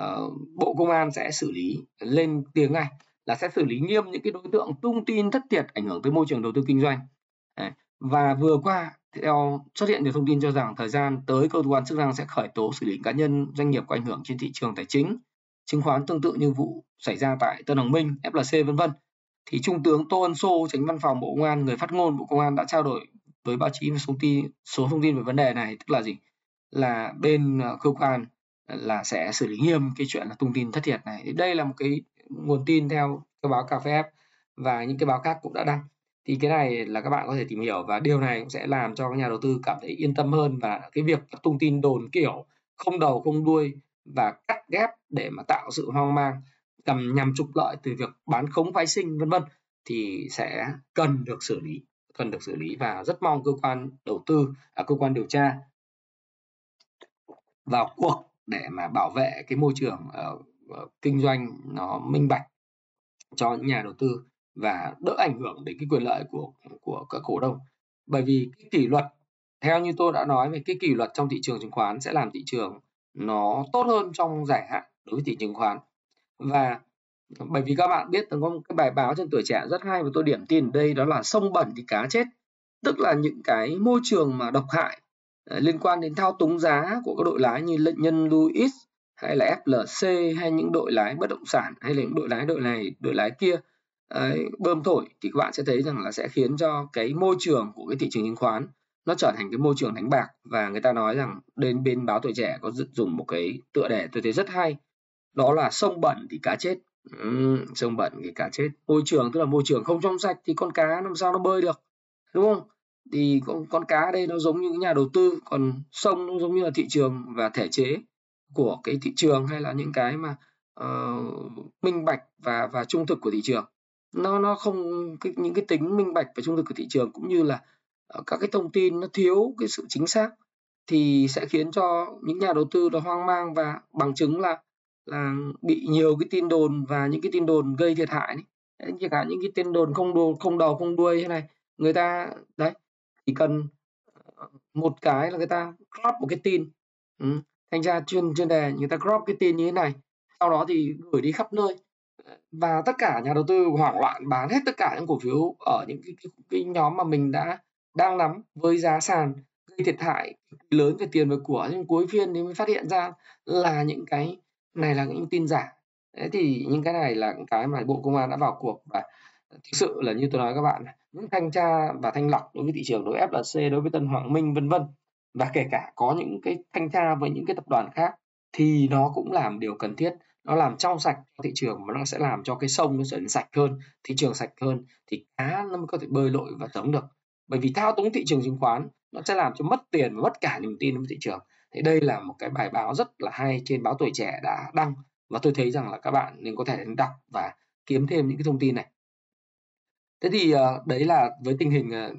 A: uh, bộ công an sẽ xử lý lên tiếng ngay là sẽ xử lý nghiêm những cái đối tượng tung tin thất thiệt ảnh hưởng tới môi trường đầu tư kinh doanh Đấy. và vừa qua theo xuất hiện nhiều thông tin cho rằng thời gian tới cơ quan chức năng sẽ khởi tố xử lý cá nhân doanh nghiệp có ảnh hưởng trên thị trường tài chính chứng khoán tương tự như vụ xảy ra tại Tân Hồng Minh, FLC vân vân. Thì Trung tướng Tô Ân Sô, tránh văn phòng Bộ Công an, người phát ngôn Bộ Công an đã trao đổi với báo chí về số thông tin, số thông tin về vấn đề này, tức là gì? Là bên ờ, cơ quan ờ, là sẽ xử lý nghiêm cái chuyện là tung tin thất thiệt này. Đây là một cái nguồn tin theo cái báo cà phê và những cái báo khác cũng đã đăng. Thì cái này là các bạn có thể tìm hiểu và điều này cũng sẽ làm cho các nhà đầu tư cảm thấy yên tâm hơn và cái việc tung tin đồn kiểu không đầu không đuôi và cắt ghép để mà tạo sự hoang mang nhằm nhằm trục lợi từ việc bán khống phái sinh vân vân thì sẽ cần được xử lý cần được xử lý và rất mong cơ quan đầu tư à, cơ quan điều tra vào cuộc để mà bảo vệ cái môi trường uh, kinh doanh nó minh bạch cho những nhà đầu tư và đỡ ảnh hưởng đến cái quyền lợi của của các cổ đông. Bởi vì cái kỷ luật theo như tôi đã nói về cái kỷ luật trong thị trường chứng khoán sẽ làm thị trường nó tốt hơn trong dài hạn đối với thị trường chứng khoán. Và bởi vì các bạn biết có một cái bài báo trên tuổi trẻ rất hay và tôi điểm tin ở đây đó là sông bẩn thì cá chết tức là những cái môi trường mà độc hại Ờ, liên quan đến thao túng giá của các đội lái như lệnh nhân Louis hay là FLC hay những đội lái bất động sản hay là những đội lái đội này đội lái kia ấy, bơm thổi thì các bạn sẽ thấy rằng là sẽ khiến cho cái môi trường của cái thị trường chứng khoán nó trở thành cái môi trường đánh bạc và người ta nói rằng đến bên báo tuổi trẻ có dùng một cái tựa đề tôi thấy rất hay đó là sông bẩn thì cá chết. Uhm, sông bẩn thì cá chết. Môi trường tức là môi trường không trong sạch thì con cá làm sao nó bơi được đúng không? Thì con con cá đây nó giống như nhà đầu tư còn sông nó giống như là thị trường và thể chế của cái thị trường hay là những cái mà uh, minh bạch và và trung thực của thị trường. Nó nó không cái, những cái tính minh bạch và trung thực của thị trường cũng như là uh, các cái thông tin nó thiếu cái sự chính xác thì sẽ khiến cho những nhà đầu tư nó hoang mang và bằng chứng là là bị nhiều cái tin đồn và những cái tin đồn gây thiệt hại đấy như cả những cái tin đồn không đồ không đầu không đuôi thế này người ta đấy thì cần ờ, một cái là người ta crop một cái tin ừ. ra chuyên chuyên đề người ta crop cái tin như thế này sau đó thì gửi đi khắp nơi và tất cả nhà đầu tư hoảng loạn bán hết tất cả những cổ phiếu ở những cái, cái, cái nhóm mà mình đã đang nắm với giá sàn gây thiệt hại lớn về tiền và của nhưng cuối phiên thì mới phát hiện ra là những cái này là những tin giả thế thì những cái này là cái mà bộ công an đã vào cuộc và thực sự là như tôi nói các bạn những thanh tra và thanh lọc đối với thị trường đối với FLC đối với Tân Hoàng Minh, vân vân. Và kể cả có những cái thanh tra với những cái tập đoàn khác thì nó cũng làm điều cần thiết. Nó làm trong sạch thị trường mà nó sẽ làm cho cái sông nó trở nên sạch hơn, thị trường sạch hơn thì cá nó mới có thể bơi lội và sống được. Bởi vì thao túng thị trường chứng khoán nó sẽ làm cho mất tiền và mất cả niềm tin với thị trường. Thì đây là một cái bài báo rất là hay trên báo tuổi trẻ đã đăng và tôi thấy rằng là các bạn nên có thể đọc và kiếm thêm những cái thông tin này thế thì ờ, đấy là với tình hình ờ,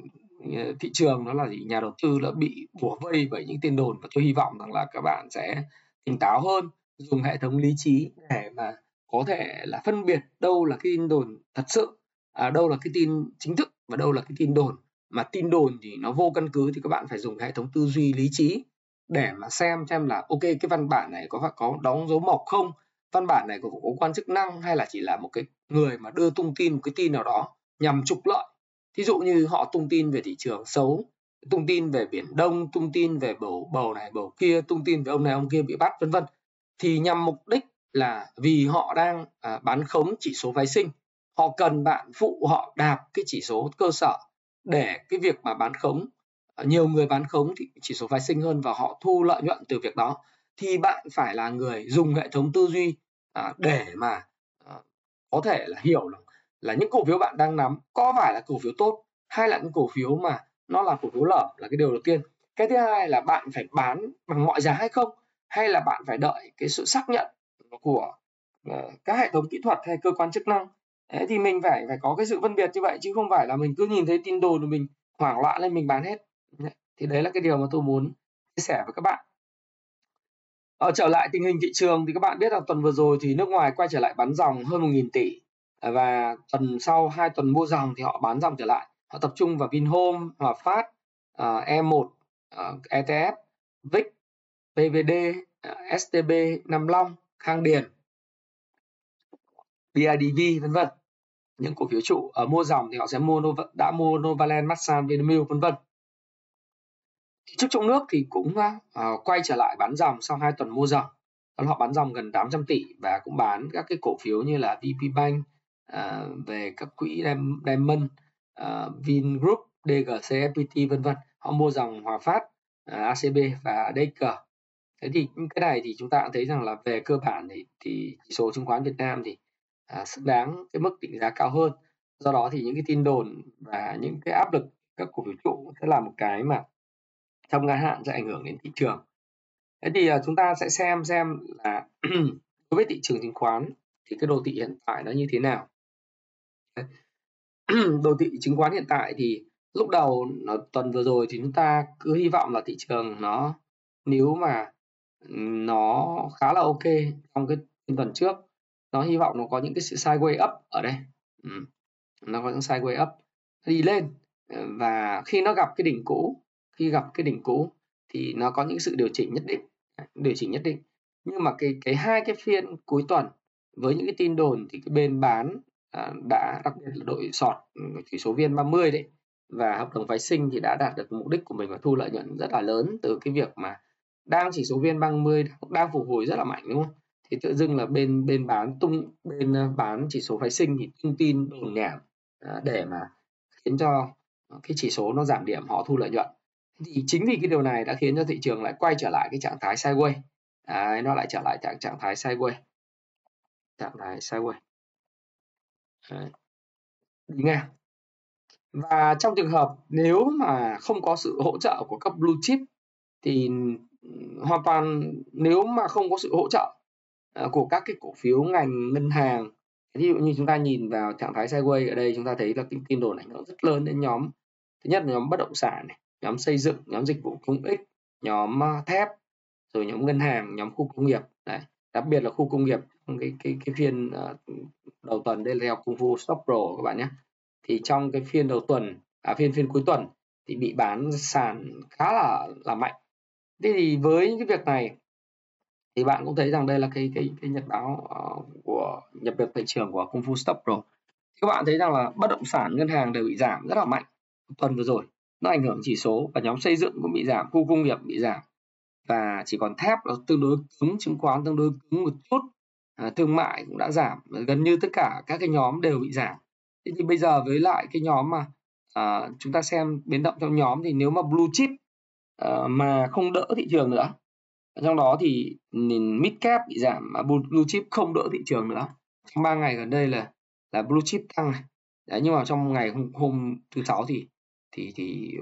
A: ờ, thị trường nó là gì? Nhà đầu tư đã bị bủa vây bởi những tin đồn và tôi hy vọng rằng là các bạn sẽ tỉnh táo hơn dùng hệ thống lý trí để mà có thể là phân biệt đâu là cái tin đồn thật sự à, đâu là cái tin chính thức và đâu là cái tin đồn. Mà tin đồn thì nó vô căn cứ thì các bạn phải dùng hệ thống tư duy lý trí để mà xem xem là ok cái văn bản này có phải có đóng dấu mộc không? Văn bản này có có quan chức năng hay là chỉ là một cái người mà đưa tung tin một cái tin nào đó? Nhằm trục lợi. Thí dụ như họ tung tin về thị trường xấu tung tin về biển đông tung tin về bầu bầu này bầu kia tung tin về ông này ông kia bị bắt vân vân. Thì nhằm mục đích là vì họ đang à, bán khống chỉ số phái sinh họ cần bạn phụ họ đạp cái chỉ số cơ sở để cái việc mà bán khống à, nhiều người bán khống thì chỉ số phái sinh hơn và họ thu lợi nhuận từ việc đó. Thì bạn phải là người dùng hệ thống tư duy à, để mà à, có thể là hiểu được là những cổ phiếu bạn đang nắm có phải là cổ phiếu tốt hay là những cổ phiếu mà nó là cổ phiếu lở là cái điều đầu tiên. Cái thứ hai là bạn phải bán bằng mọi giá hay không? Hay là bạn phải đợi cái sự xác nhận của ờ, các hệ thống kỹ thuật hay cơ quan chức năng? Thế thì mình phải phải có cái sự phân biệt như vậy chứ không phải là mình cứ nhìn thấy tin đồn rồi mình hoảng loạn lên mình bán hết. Thì đấy là cái điều mà tôi muốn chia sẻ với các bạn. Ở trở lại tình hình thị trường thì các bạn biết là tuần vừa rồi thì nước ngoài quay trở lại bán dòng hơn 1.000 tỷ và tuần sau hai tuần mua dòng thì họ bán dòng trở lại họ tập trung vào Vinhome, Hòa Phát, uh, à, E1, uh, à, ETF, VIX PVD, à, STB, Nam Long, Khang Điền, BIDV vân vân. Những cổ phiếu trụ ở mua dòng thì họ sẽ mua đã mua Novaland, Masan, Vinamilk vân vân. trước trong nước thì cũng uh, quay trở lại bán dòng sau 2 tuần mua dòng. Đó họ bán dòng gần 800 tỷ và cũng bán các cái cổ phiếu như là VPBank, Ờ, về các quỹ Diamond, uh, ờ, Vingroup, DGC, FPT vân vân. Họ mua dòng Hòa Phát, ờ, ACB và DK thế thì cái này thì chúng ta cũng thấy rằng là về cơ bản thì, thì chỉ số chứng khoán Việt Nam thì à, xứng đáng cái mức định giá cao hơn. Do đó thì những cái tin đồn và những cái áp lực các cổ phiếu trụ sẽ là một cái mà trong ngắn hạn sẽ ảnh hưởng đến thị trường. Thế thì à, chúng ta sẽ xem xem là đối với thị trường chứng khoán thì cái đồ thị hiện tại nó như thế nào đô thị chứng khoán hiện tại thì lúc đầu nó, tuần vừa rồi thì chúng ta cứ hy vọng là thị trường nó, nếu mà nó khá là ok trong cái tuần trước, nó hy vọng nó có những cái sự sideways up ở đây. Ừ. nó có những sideways up đi lên. Ờ, và khi nó gặp cái đỉnh cũ, khi gặp cái đỉnh cũ thì nó có những sự điều chỉnh nhất định. Điều chỉnh nhất định. Nhưng mà cái cái hai cái phiên cuối tuần với những cái tin đồn thì cái bên bán Ờ, đã đặc biệt là đội sọt ừ, chỉ số viên 30 đấy và hợp đồng phái sinh thì đã đạt được mục đích của mình và thu lợi nhuận rất là lớn từ cái việc mà đang chỉ số viên 30 đang phục hồi rất là mạnh đúng không? Thì tự dưng là bên bên bán tung bên ờ, bán chỉ số phái sinh thì tung tin đồn nhảm ờ, để mà khiến cho cái chỉ số nó giảm điểm họ thu lợi nhuận. Thì chính vì cái điều này đã khiến cho thị trường lại quay trở lại cái trạng thái sideways. À, nó lại trở lại trạng trạng thái sideways. Trạng thái sideways. Đấy. Đi ngang và trong trường hợp nếu mà không có sự hỗ trợ của các blue chip thì ừ, hoàn toàn nếu mà không có sự hỗ trợ ờ, của các cái cổ phiếu ngành ngân hàng ví dụ như chúng ta nhìn vào trạng thái sideways ở đây chúng ta thấy là cái tin đồn ảnh hưởng rất lớn đến nhóm thứ nhất là nhóm bất động sản này, nhóm xây dựng nhóm dịch vụ công ích nhóm ờ, thép rồi nhóm ngân hàng nhóm khu công nghiệp đấy đặc biệt là khu công nghiệp, cái cái cái phiên ờ, đầu tuần đây là theo Kung Fu Stop Pro các bạn nhé. Thì trong cái phiên đầu tuần à phiên phiên cuối tuần thì bị bán sàn khá là là mạnh. Thế thì với những cái việc này thì bạn cũng thấy rằng đây là cái cái cái nhật báo ờ, của, nhập được thị trường của Kung Fu Stop Pro. Các bạn thấy rằng là bất động sản, ngân hàng đều bị giảm rất là mạnh. Tuần vừa rồi nó ảnh hưởng chỉ số và nhóm xây dựng cũng bị giảm, khu công nghiệp bị giảm và chỉ còn thép là tương đối cứng chứng khoán tương đối cứng một chút. À, thương mại cũng đã giảm gần như tất cả các cái nhóm đều bị giảm. Thế thì bây giờ với lại cái nhóm mà à, chúng ta xem biến động trong nhóm thì nếu mà blue chip à, mà không đỡ thị trường nữa trong đó thì mid cap bị giảm mà blue chip không đỡ thị trường nữa. Trong ba ngày gần đây là là blue chip tăng này. Đấy, nhưng mà trong ngày hôm, hôm thứ sáu thì thì thì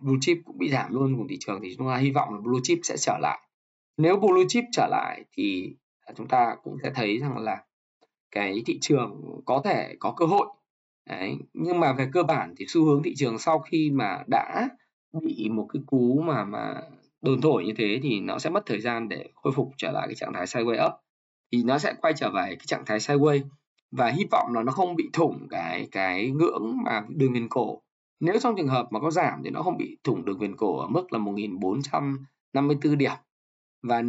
A: blue chip cũng bị giảm luôn cùng thị trường, thì chúng ta hy vọng là blue chip sẽ trở lại. Nếu blue chip trở lại thì à, chúng ta cũng sẽ thấy rằng là cái thị trường có thể có cơ hội. Đấy. nhưng mà về cơ bản thì xu hướng thị trường sau khi mà đã bị một cái cú mà mà đồn thổi như thế thì nó sẽ mất thời gian để khôi phục trở lại cái trạng thái sideways up. Thì nó sẽ quay trở về cái trạng thái sideways và hy vọng là nó không bị thủng cái cái ngưỡng mà đường viền cổ nếu trong trường hợp mà có giảm thì nó không bị thủng đường viền cổ ở mức là 1454 điểm. Và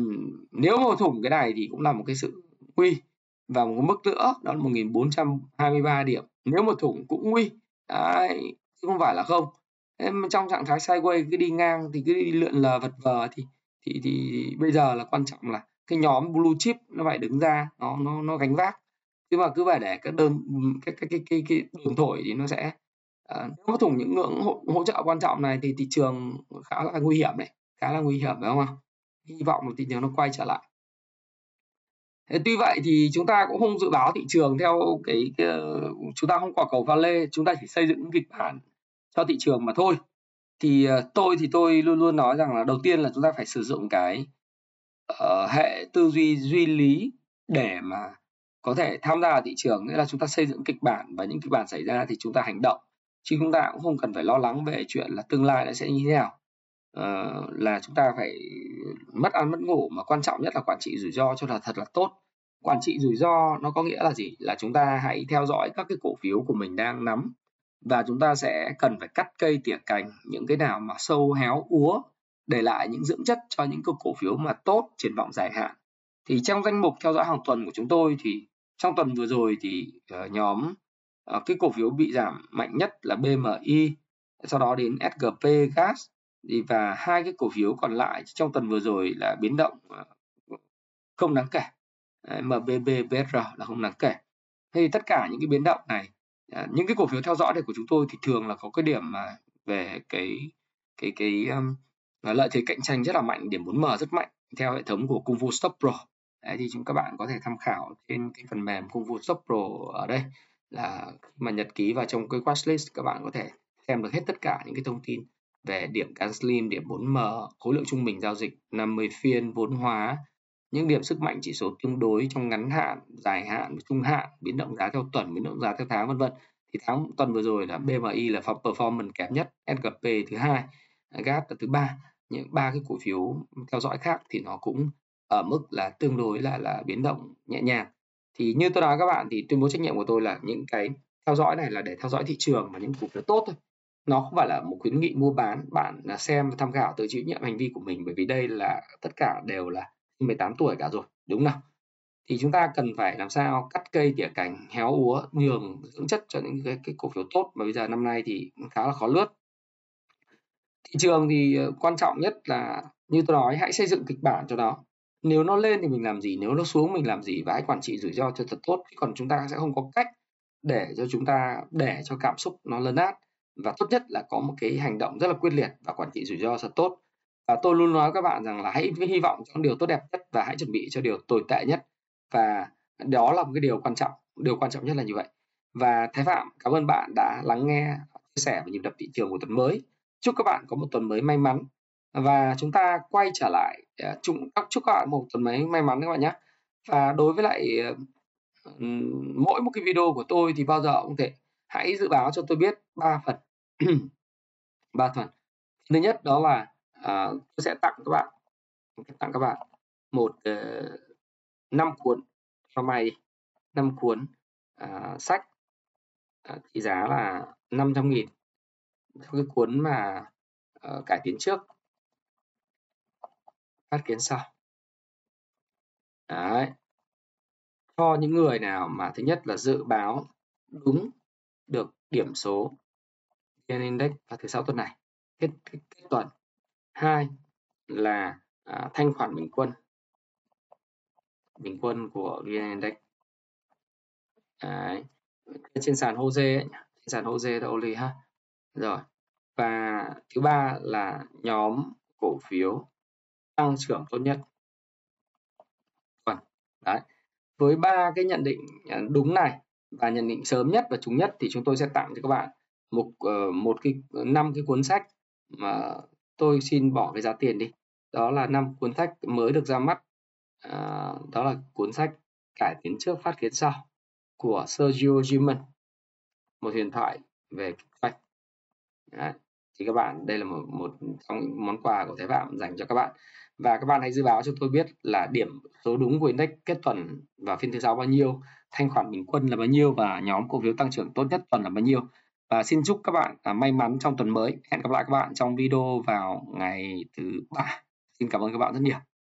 A: nếu mà thủng cái này thì cũng là một cái sự nguy và một mức nữa đó là 1423 điểm. Nếu mà thủng cũng nguy đấy chứ không phải là không. Em trong trạng thái sideways cứ đi ngang thì cứ đi lượn lờ vật vờ thì thì thì bây giờ là quan trọng là cái nhóm blue chip nó phải đứng ra nó nó nó gánh vác. Chứ mà cứ phải để các đơn cái cái cái cái, cái đường thổi thì nó sẽ uh, nếu có thủng những ngưỡng hỗ, hỗ trợ quan trọng này thì thị trường khá là nguy hiểm đấy khá là nguy hiểm phải không ạ? Hy vọng là thị trường nó quay trở lại. Thế tuy vậy thì chúng ta cũng không dự báo thị trường theo cái, cái chúng ta không quả cầu pha lê, chúng ta chỉ xây dựng kịch bản cho thị trường mà thôi. Thì ờ, tôi thì tôi luôn luôn nói rằng là đầu tiên là chúng ta phải sử dụng cái uh, hệ tư duy duy lý để mà có thể tham gia vào thị trường. Nghĩa là chúng ta xây dựng kịch bản và những kịch bản xảy ra thì chúng ta hành động chứ chúng ta cũng không cần phải lo lắng về chuyện là tương lai nó sẽ như thế nào. À, là chúng ta phải mất ăn mất ngủ mà quan trọng nhất là quản trị rủi ro cho là thật là tốt. Quản trị rủi ro nó có nghĩa là gì? Là chúng ta hãy theo dõi các cái cổ phiếu của mình đang nắm và chúng ta sẽ cần phải cắt cây tỉa cành những cái nào mà sâu héo úa để lại những dưỡng chất cho những cái cổ phiếu mà tốt triển vọng dài hạn. Thì trong danh mục theo dõi hàng tuần của chúng tôi thì trong tuần vừa rồi thì ờ, nhóm Ờ, cái cổ phiếu bị giảm mạnh nhất là BMI sau đó đến SGP Gas. Và hai cái cổ phiếu còn lại trong tuần vừa rồi là biến động ờ, không đáng kể. MBB BR là không đáng kể. Thì tất cả những cái biến động này ờ, những cái cổ phiếu theo dõi này của chúng tôi thì thường là có cái điểm mà về cái cái cái um, lợi thế cạnh tranh rất là mạnh điểm 4M rất mạnh theo hệ thống của Kung Fu Stop Pro. Đấy, thì chúng các bạn có thể tham khảo trên cái phần mềm Kung Fu Stop Pro ở đây là mà nhật ký vào trong cái watchlist các bạn có thể xem được hết tất cả những cái thông tin về điểm Canslim, điểm 4M, khối lượng trung bình giao dịch 50 phiên, vốn hóa, những điểm sức mạnh chỉ số tương đối trong ngắn hạn, dài hạn, trung hạn, biến động giá theo tuần, biến động giá theo tháng vân vân. Thì tháng tuần vừa rồi là BMI là performance kém nhất, SGP thứ hai, GAP là thứ ba. Những ba cái cổ phiếu theo dõi khác thì nó cũng ở mức là tương đối là là biến động nhẹ nhàng. Thì như tôi nói các bạn thì tuyên bố trách nhiệm của tôi là những cái theo dõi này là để theo dõi thị trường và những cổ phiếu tốt thôi. Nó không phải là một khuyến nghị mua bán bạn là xem và tham khảo tự chịu nhiệm hành vi của mình bởi vì đây là tất cả đều là 18 tuổi cả rồi đúng không thì chúng ta cần phải làm sao cắt cây tỉa cành héo úa nhường dưỡng chất cho những cái, cái cổ phiếu tốt mà bây giờ năm nay thì khá là khó lướt. Thị trường thì ờ, quan trọng nhất là như tôi nói hãy xây dựng kịch bản cho nó nếu nó lên thì mình làm gì, nếu nó xuống mình làm gì và hãy quản trị rủi ro cho thật tốt còn chúng ta sẽ không có cách để cho chúng ta, để cho cảm xúc nó lấn át. Và tốt nhất là có một cái hành động rất là quyết liệt và quản trị rủi ro thật tốt. Và tôi luôn nói các bạn rằng là hãy hy vọng cho điều tốt đẹp nhất và hãy chuẩn bị cho điều tồi tệ nhất. Và đó là một cái điều quan trọng, điều quan trọng nhất là như vậy. Và thái phạm, cảm ơn bạn đã lắng nghe chia sẻ về nhịp đập thị trường của tuần mới. Chúc các bạn có một tuần mới may mắn và chúng ta quay trở lại à, à, chúc các bạn một tuần mới may mắn các bạn nhé. Và đối với lại à, mỗi một cái video của tôi thì bao giờ cũng thể hãy dự báo cho tôi biết ba phần ba phần. Thứ nhất đó là uh, tôi sẽ tặng các bạn tặng các bạn một uh, năm cuốn cho mày năm cuốn uh, sách. Uh, trị giá là 500 nghìn. Cái cuốn mà uh, cải tiến trước phát kiến sau. Đấy. Cho những người nào mà thứ nhất là dự báo đúng được điểm số VN Index vào thứ sáu tuần này kết, kết, kết tuần hai là à, thanh khoản bình quân. Bình quân của VN Index. Đấy. trên sàn HOSE trên sàn HOSE là Oli ha. Rồi. Và thứ ba là nhóm cổ phiếu tăng trưởng tốt nhất. Vâng đấy. Với ba cái nhận định à, đúng này và nhận định sớm nhất và trúng nhất thì chúng tôi sẽ tặng cho các bạn một ờ, một cái ờ, năm cái cuốn sách mà tôi xin bỏ cái giá tiền đi. Đó là năm cuốn sách mới được ra mắt. À, đó là cuốn sách cải tiến trước phát kiến sau của Sergio Gilman một huyền thoại về kinh doanh thì các bạn, đây là một một trong những món quà của Thái Phạm dành cho các bạn. Và các bạn hãy dự báo cho tôi biết là điểm số đúng của index kết tuần và phiên thứ sáu bao nhiêu, thanh khoản bình quân là bao nhiêu và nhóm cổ phiếu tăng trưởng tốt nhất tuần là bao nhiêu. Và xin chúc các bạn à, may mắn trong tuần mới. Hẹn gặp lại các bạn trong video vào ngày thứ ba. Xin cảm ơn các bạn rất nhiều.